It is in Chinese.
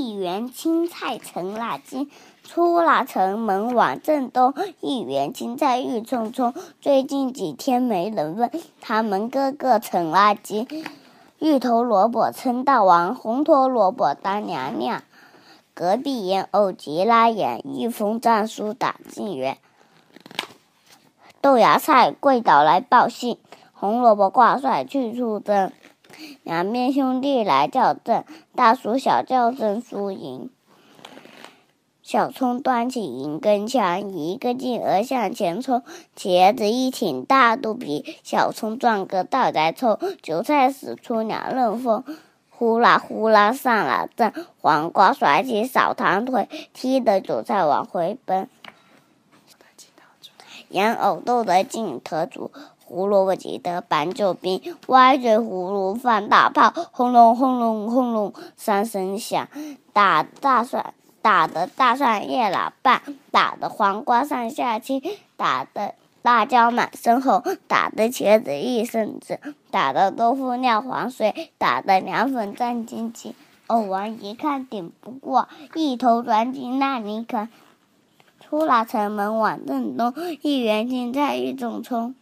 一园青菜成了精。出了城门往正东，一园青菜郁葱葱。最近几天没人问，他们个个成了精。芋头萝卜称大王，红头萝卜当娘娘。隔壁烟偶急拉眼，一封战书打进园。豆芽菜跪倒来报信，红萝卜挂帅去出征。两边兄弟来叫阵，大叔小叫阵输赢。小葱端起银根枪，一个劲儿向前冲。茄子一挺大肚皮，小葱撞个倒栽葱。韭菜使出两刃锋，呼啦呼啦上了阵。黄瓜甩起扫堂腿，踢得韭菜往回奔。羊藕斗得劲特足，胡萝卜急得搬救兵。歪嘴葫芦放大炮，轰隆轰隆轰隆三声响，打大蒜。打的大蒜叶老半，打的黄瓜上下青，打的辣椒满身红，打的茄子一身紫，打的豆腐尿黄水，打的凉粉战兢兢。藕王一看顶不过，一头钻进烂泥坑。出了城门往正东，一园青菜一种葱。